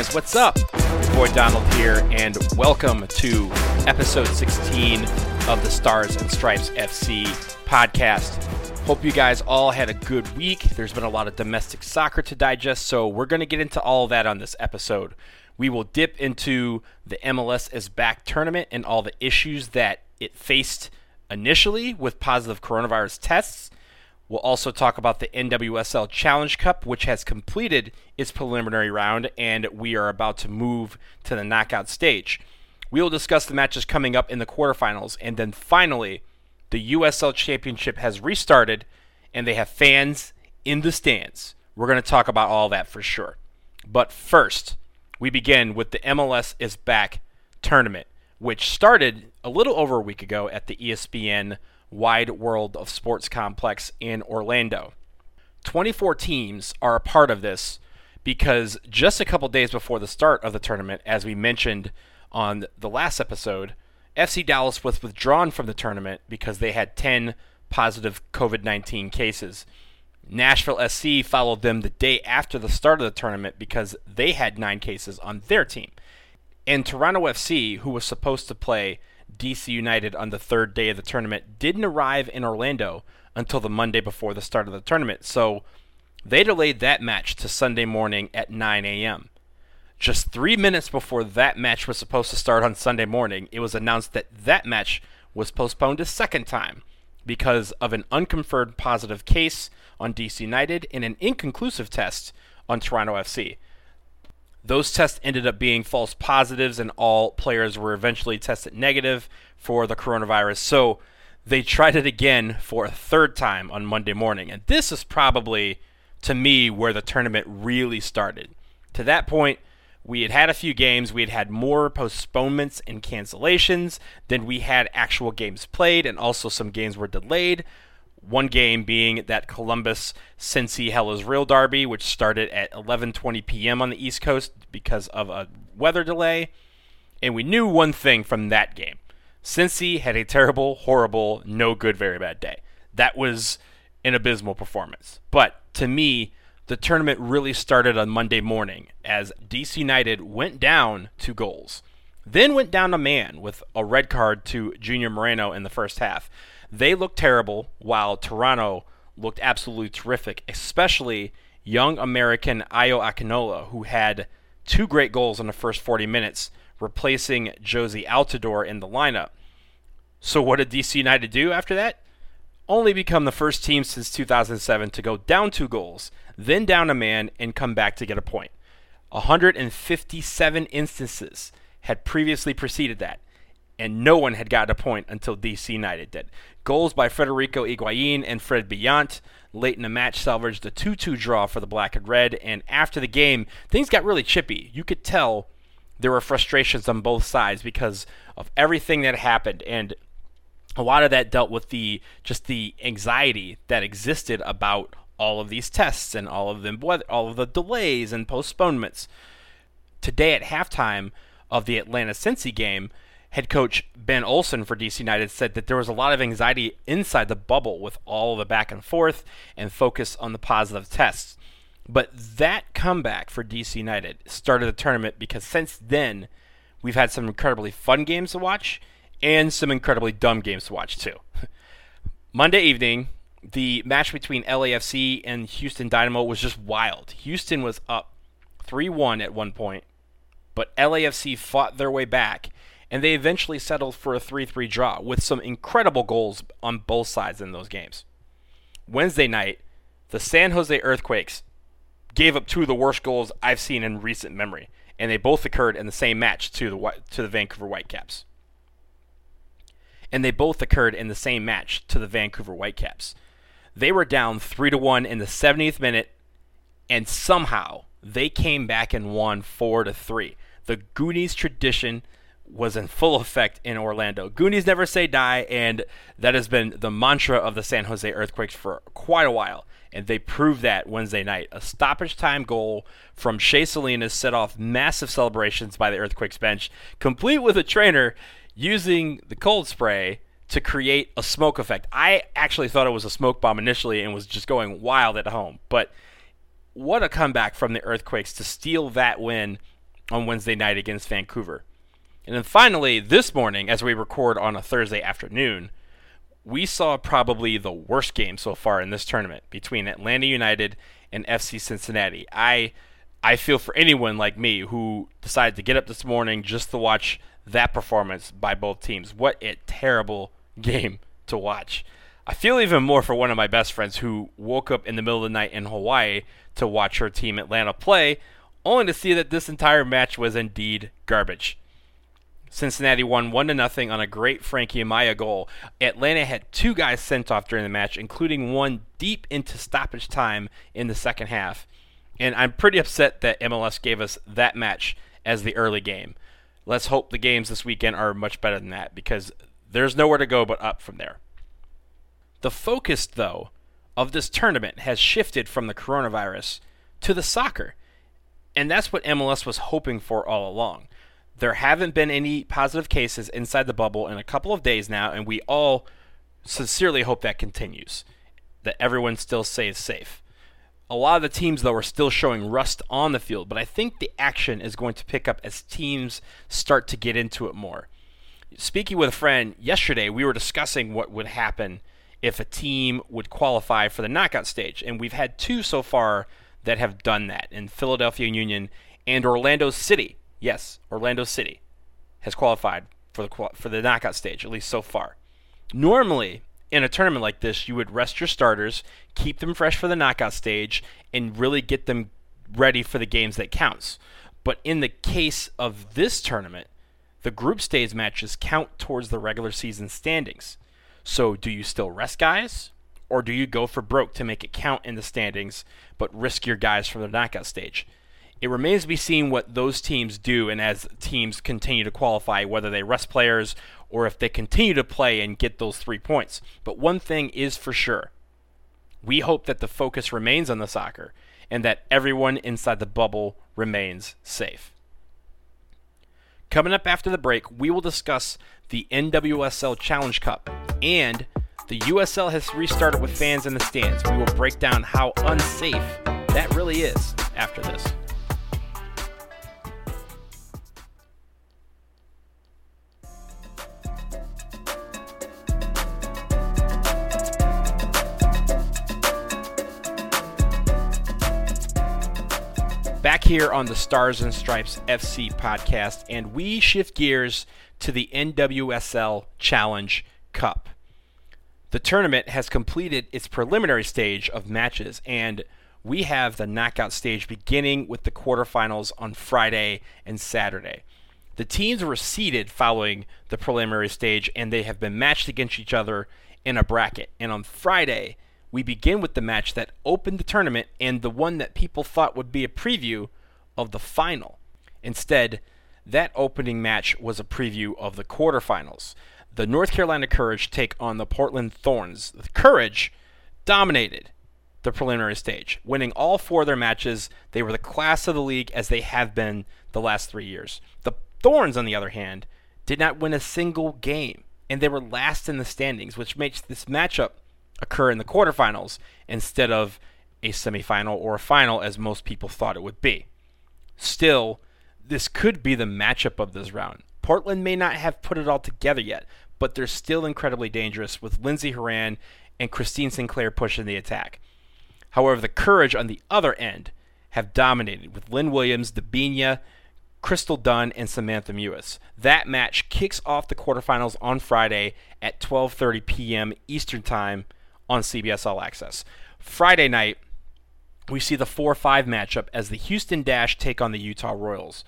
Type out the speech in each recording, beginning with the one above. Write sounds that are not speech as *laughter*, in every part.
Fans, what's up? Boy Donald here, and welcome to episode 16 of the Stars and Stripes FC podcast. Hope you guys all had a good week. There's been a lot of domestic soccer to digest, so we're going to get into all that on this episode. We will dip into the MLS is back tournament and all the issues that it faced initially with positive coronavirus tests. We'll also talk about the NWSL Challenge Cup, which has completed its preliminary round, and we are about to move to the knockout stage. We will discuss the matches coming up in the quarterfinals, and then finally, the USL Championship has restarted, and they have fans in the stands. We're going to talk about all that for sure. But first, we begin with the MLS is Back tournament, which started a little over a week ago at the ESPN Wide World of Sports complex in Orlando. 24 teams are a part of this because just a couple days before the start of the tournament, as we mentioned on the last episode, FC Dallas was withdrawn from the tournament because they had 10 positive COVID 19 cases. Nashville SC followed them the day after the start of the tournament because they had nine cases on their team. And Toronto FC, who was supposed to play DC United on the third day of the tournament didn't arrive in Orlando until the Monday before the start of the tournament, so they delayed that match to Sunday morning at 9 a.m. Just three minutes before that match was supposed to start on Sunday morning, it was announced that that match was postponed a second time because of an unconfirmed positive case on DC United and an inconclusive test on Toronto FC. Those tests ended up being false positives, and all players were eventually tested negative for the coronavirus. So they tried it again for a third time on Monday morning. And this is probably, to me, where the tournament really started. To that point, we had had a few games. We had had more postponements and cancellations than we had actual games played, and also some games were delayed. One game being that Columbus Cincy Hell is Real Derby, which started at 11:20 p.m. on the East Coast because of a weather delay. And we knew one thing from that game: Cincy had a terrible, horrible, no good, very bad day. That was an abysmal performance. But to me, the tournament really started on Monday morning as DC United went down two goals, then went down a man with a red card to Junior Moreno in the first half. They looked terrible, while Toronto looked absolutely terrific, especially young American Ayo Akinola, who had two great goals in the first 40 minutes, replacing Jozy Altidore in the lineup. So, what did DC United do after that? Only become the first team since 2007 to go down two goals, then down a man, and come back to get a point. 157 instances had previously preceded that, and no one had gotten a point until DC United did. Goals by Federico Higuain and Fred Brillant late in the match salvaged a 2 2 draw for the Black and Red, and after the game, things got really chippy. You could tell there were frustrations on both sides because of everything that happened, and a lot of that dealt with the just the anxiety that existed about all of these tests and all of them all of the delays and postponements. Today at halftime of the Atlanta Cincy game, head coach Ben Olsen for DC United said that there was a lot of anxiety inside the bubble with all the back and forth and focus on the positive tests. But that comeback for DC United started the tournament because since then, we've had some incredibly fun games to watch and some incredibly dumb games to watch too. *laughs* Monday evening, the match between LAFC and Houston Dynamo was just wild. Houston was up 3 1 at one point, but LAFC fought their way back and they eventually settled for a 3 3 draw with some incredible goals on both sides in those games. Wednesday night, the San Jose Earthquakes gave up two of the worst goals I've seen in recent memory, and they both occurred in the same match to the to the Vancouver Whitecaps. And they both occurred in the same match to the Vancouver Whitecaps. They were down 3 to 1 in the 70th minute and somehow they came back and won 4 to 3. The Goonies tradition was in full effect in Orlando. Goonies never say die, and that has been the mantra of the San Jose Earthquakes for quite a while. And they proved that Wednesday night. A stoppage time goal from Shea Salinas set off massive celebrations by the Earthquakes bench, complete with a trainer using the cold spray to create a smoke effect. I actually thought it was a smoke bomb initially and was just going wild at home. But what a comeback from the Earthquakes to steal that win on Wednesday night against Vancouver. And then finally, this morning, as we record on a Thursday afternoon, we saw probably the worst game so far in this tournament between Atlanta United and FC Cincinnati. I I feel for anyone like me who decided to get up this morning just to watch that performance by both teams. What a terrible *laughs* game to watch. I feel even more for one of my best friends who woke up in the middle of the night in Hawaii to watch her team Atlanta play, only to see that this entire match was indeed garbage. Cincinnati won 1 to nothing on a great Frankie Amaya goal. Atlanta had two guys sent off during the match, including one deep into stoppage time in the second half. And I'm pretty upset that MLS gave us that match as the early game. Let's hope the games this weekend are much better than that because there's nowhere to go but up from there. The focus, though, of this tournament has shifted from the coronavirus to the soccer. And that's what MLS was hoping for all along. There haven't been any positive cases inside the bubble in a couple of days now, and we all sincerely hope that continues, that everyone still stays safe. A lot of the teams, though, are still showing rust on the field, but I think the action is going to pick up as teams start to get into it more. Speaking with a friend yesterday, we were discussing what would happen if a team would qualify for the knockout stage. And we've had two so far that have done that in Philadelphia Union and Orlando City. Yes, Orlando City has qualified for the for the knockout stage at least so far. Normally, in a tournament like this, you would rest your starters, keep them fresh for the knockout stage, and really get them ready for the games that counts. But in the case of this tournament, the group stage matches count towards the regular season standings. So, do you still rest guys? Or do you go for broke to make it count in the standings, but risk your guys from the knockout stage? It remains to be seen what those teams do, and as teams continue to qualify, whether they rest players or if they continue to play and get those three points. But one thing is for sure we hope that the focus remains on the soccer and that everyone inside the bubble remains safe. Coming up after the break, we will discuss the NWSL Challenge Cup and the USL has restarted with fans in the stands. We will break down how unsafe that really is after this. Back here on the Stars and Stripes FC podcast, and we shift gears to the NWSL Challenge Cup. The tournament has completed its preliminary stage of matches, and we have the knockout stage beginning with the quarterfinals on Friday and Saturday. The teams were seeded following the preliminary stage, and they have been matched against each other in a bracket. And on Friday, we begin with the match that opened the tournament and the one that people thought would be a preview of the final. Instead, that opening match was a preview of the quarterfinals the North Carolina Courage take on the Portland Thorns. The Courage dominated the preliminary stage, winning all four of their matches. They were the class of the league as they have been the last three years. The Thorns, on the other hand, did not win a single game, and they were last in the standings, which makes this matchup occur in the quarterfinals instead of a semifinal or a final as most people thought it would be. Still, this could be the matchup of this round. Portland may not have put it all together yet, but they're still incredibly dangerous with Lindsey Horan and Christine Sinclair pushing the attack. However, the Courage on the other end have dominated with Lynn Williams, Debinha, Crystal Dunn, and Samantha Mewis. That match kicks off the quarterfinals on Friday at 12:30 p.m. Eastern Time on CBS All Access. Friday night, we see the 4-5 matchup as the Houston Dash take on the Utah Royals.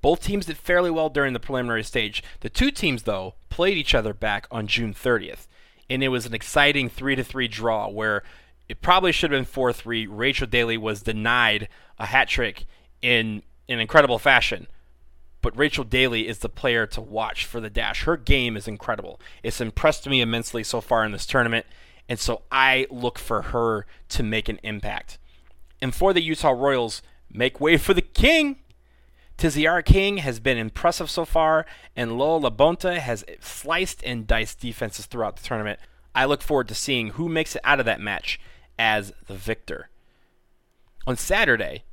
Both teams did fairly well during the preliminary stage. The two teams, though, played each other back on June 30th, and it was an exciting 3 to 3 draw where it probably should have been 4 3. Rachel Daly was denied a hat trick in an incredible fashion. But Rachel Daly is the player to watch for the Dash. Her game is incredible. It's impressed me immensely so far in this tournament, and so I look for her to make an impact. And for the Utah Royals, make way for the King. Tziarra King has been impressive so far, and Lo'eau LaBonta has sliced and diced defenses throughout the tournament. I look forward to seeing who makes it out of that match as the victor. On Saturday,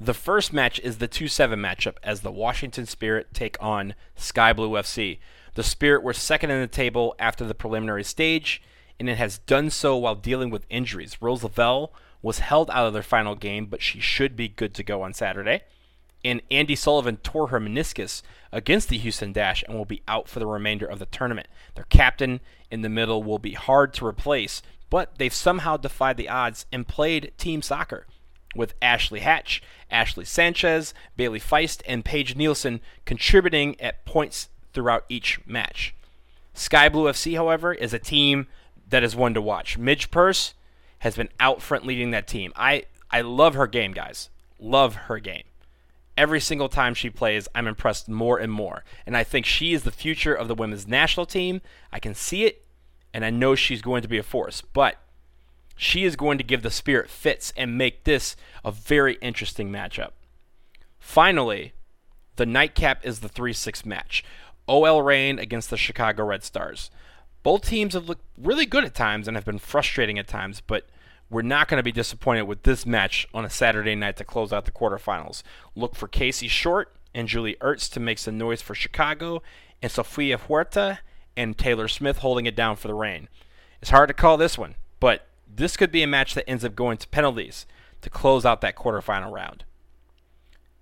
the first match is the 2 7 matchup as the Washington Spirit take on Sky Blue FC. The Spirit were second in the table after the preliminary stage, and it has done so while dealing with injuries. Rose Lavelle was held out of their final game, but she should be good to go on Saturday. And Andi Sullivan tore her meniscus against the Houston Dash and will be out for the remainder of the tournament. Their captain in the middle will be hard to replace, but they've somehow defied the odds and played team soccer with Ashley Hatch, Ashley Sanchez, Bailey Feist, and Paige Nielsen contributing at points throughout each match. Sky Blue FC, however, is a team that is one to watch. Midge Purce has been out front leading that team. I, I love her game, guys. Love her game. Every single time she plays, I'm impressed more and more. And I think she is the future of the women's national team. I can see it, and I know she's going to be a force. But she is going to give the spirit fits and make this a very interesting matchup. Finally, the nightcap is the 3 6 match. OL Reign against the Chicago Red Stars. Both teams have looked really good at times and have been frustrating at times, but we're not going to be disappointed with this match on a Saturday night to close out the quarterfinals. Look for Casey Short and Julie Ertz to make some noise for Chicago, and Sofia Huerta and Taylor Smith holding it down for the Reign. It's hard to call this one, but this could be a match that ends up going to penalties to close out that quarterfinal round.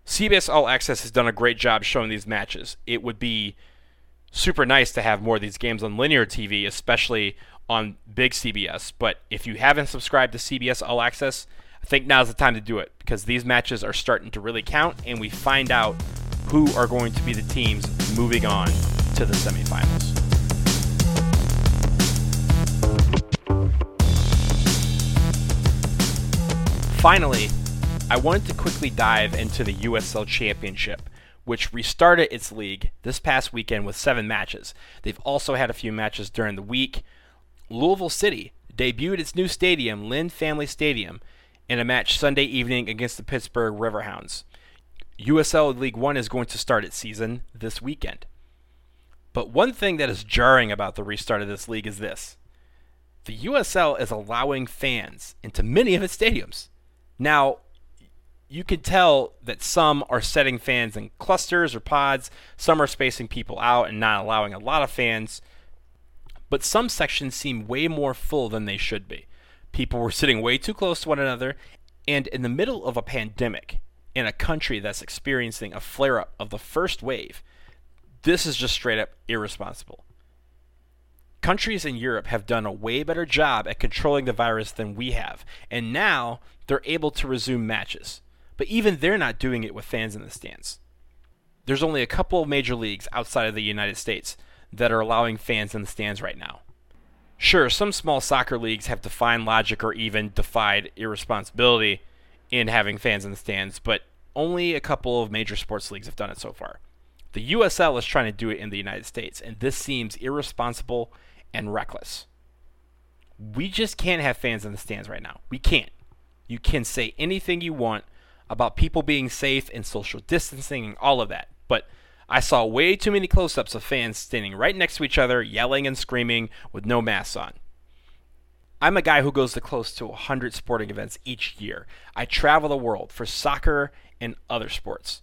CBS All Access has done a great job showing these matches. It would be super nice to have more of these games on linear TV, especially on big CBS. But if you haven't subscribed to CBS All Access, I think now's the time to do it because these matches are starting to really count and we find out who are going to be the teams moving on to the semifinals. Finally, I wanted to quickly dive into the USL Championship, which restarted its league this past weekend with seven matches. They've also had a few matches during the week. Louisville City debuted its new stadium, Lynn Family Stadium, in a match Sunday evening against the Pittsburgh Riverhounds. USL League One is going to start its season this weekend. But one thing that is jarring about the restart of this league is this the USL is allowing fans into many of its stadiums. Now, you can tell that some are setting fans in clusters or pods, some are spacing people out and not allowing a lot of fans, but some sections seem way more full than they should be. People were sitting way too close to one another, and in the middle of a pandemic, in a country that's experiencing a flare up of the first wave, this is just straight up irresponsible. Countries in Europe have done a way better job at controlling the virus than we have, and now they're able to resume matches. But even they're not doing it with fans in the stands. There's only a couple of major leagues outside of the United States that are allowing fans in the stands right now. Sure, some small soccer leagues have defied logic or even defied irresponsibility in having fans in the stands, but only a couple of major sports leagues have done it so far. The USL is trying to do it in the United States, and this seems irresponsible and reckless. We just can't have fans in the stands right now. We can't. You can say anything you want about people being safe and social distancing and all of that. But I saw way too many close ups of fans standing right next to each other, yelling and screaming with no masks on. I'm a guy who goes to close to 100 sporting events each year. I travel the world for soccer and other sports.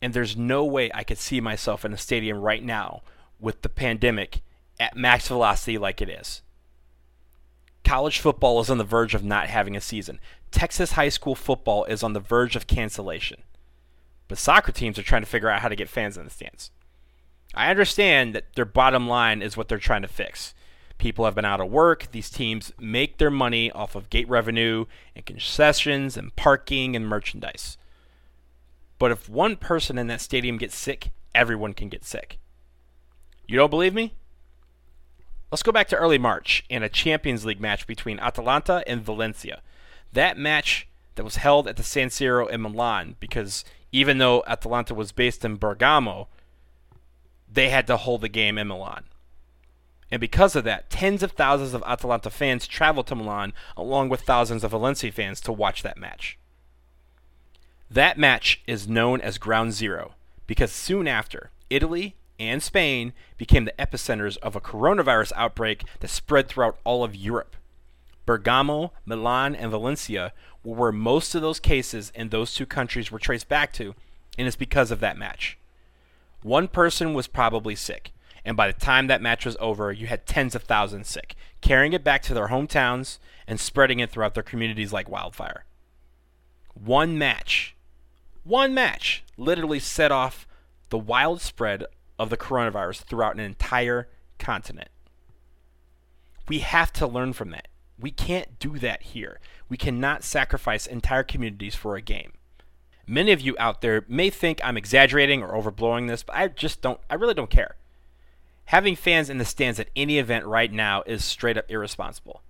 And there's no way I could see myself in a stadium right now with the pandemic at max velocity like it is. College football is on the verge of not having a season. Texas high school football is on the verge of cancellation. But soccer teams are trying to figure out how to get fans in the stands. I understand that their bottom line is what they're trying to fix. People have been out of work. These teams make their money off of gate revenue and concessions and parking and merchandise. But if one person in that stadium gets sick, everyone can get sick. You don't believe me? Let's go back to early March in a Champions League match between Atalanta and Valencia that match that was held at the San Siro in Milan, because even though Atalanta was based in Bergamo, they had to hold the game in Milan. And because of that, tens of thousands of Atalanta fans traveled to Milan along with thousands of Valencia fans to watch that match. That match is known as Ground Zero because soon after, Italy and Spain became the epicenters of a coronavirus outbreak that spread throughout all of Europe. Bergamo, Milan, and Valencia were where most of those cases in those two countries were traced back to, and it's because of that match. One person was probably sick, and by the time that match was over, you had tens of thousands sick, carrying it back to their hometowns and spreading it throughout their communities like wildfire. One match, one match, literally set off the wild spread of the coronavirus throughout an entire continent. We have to learn from that. We can't do that here. We cannot sacrifice entire communities for a game. Many of you out there may think I'm exaggerating or overblowing this, but I just don't, I really don't care. Having fans in the stands at any event right now is straight up irresponsible.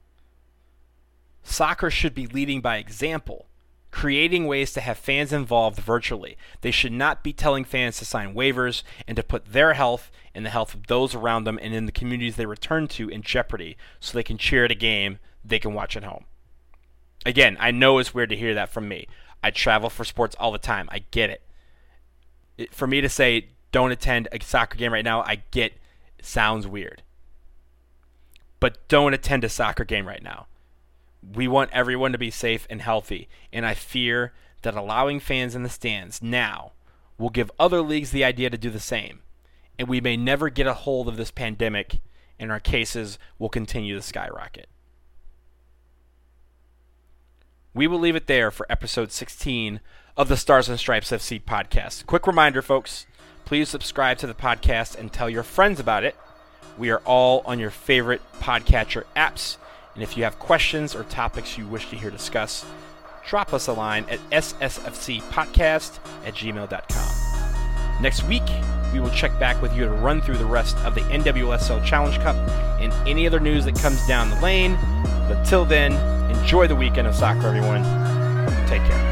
Soccer should be leading by example, creating ways to have fans involved virtually. They should not be telling fans to sign waivers and to put their health and the health of those around them and in the communities they return to in jeopardy so they can cheer at a game they can watch at home. Again, I know it's weird to hear that from me. I travel for sports all the time. I get it. it for me to say don't attend a soccer game right now, I get sounds weird. But don't attend a soccer game right now. We want everyone to be safe and healthy, and I fear that allowing fans in the stands now will give other leagues the idea to do the same. And we may never get a hold of this pandemic, and our cases will continue to skyrocket. We will leave it there for episode 16 of the Stars and Stripes FC podcast. Quick reminder, folks please subscribe to the podcast and tell your friends about it. We are all on your favorite podcatcher apps. And if you have questions or topics you wish to hear discussed, drop us a line at ssfcpodcast at gmail.com. Next week, we will check back with you to run through the rest of the NWSL Challenge Cup and any other news that comes down the lane. But till then, enjoy the weekend of soccer, everyone. Take care.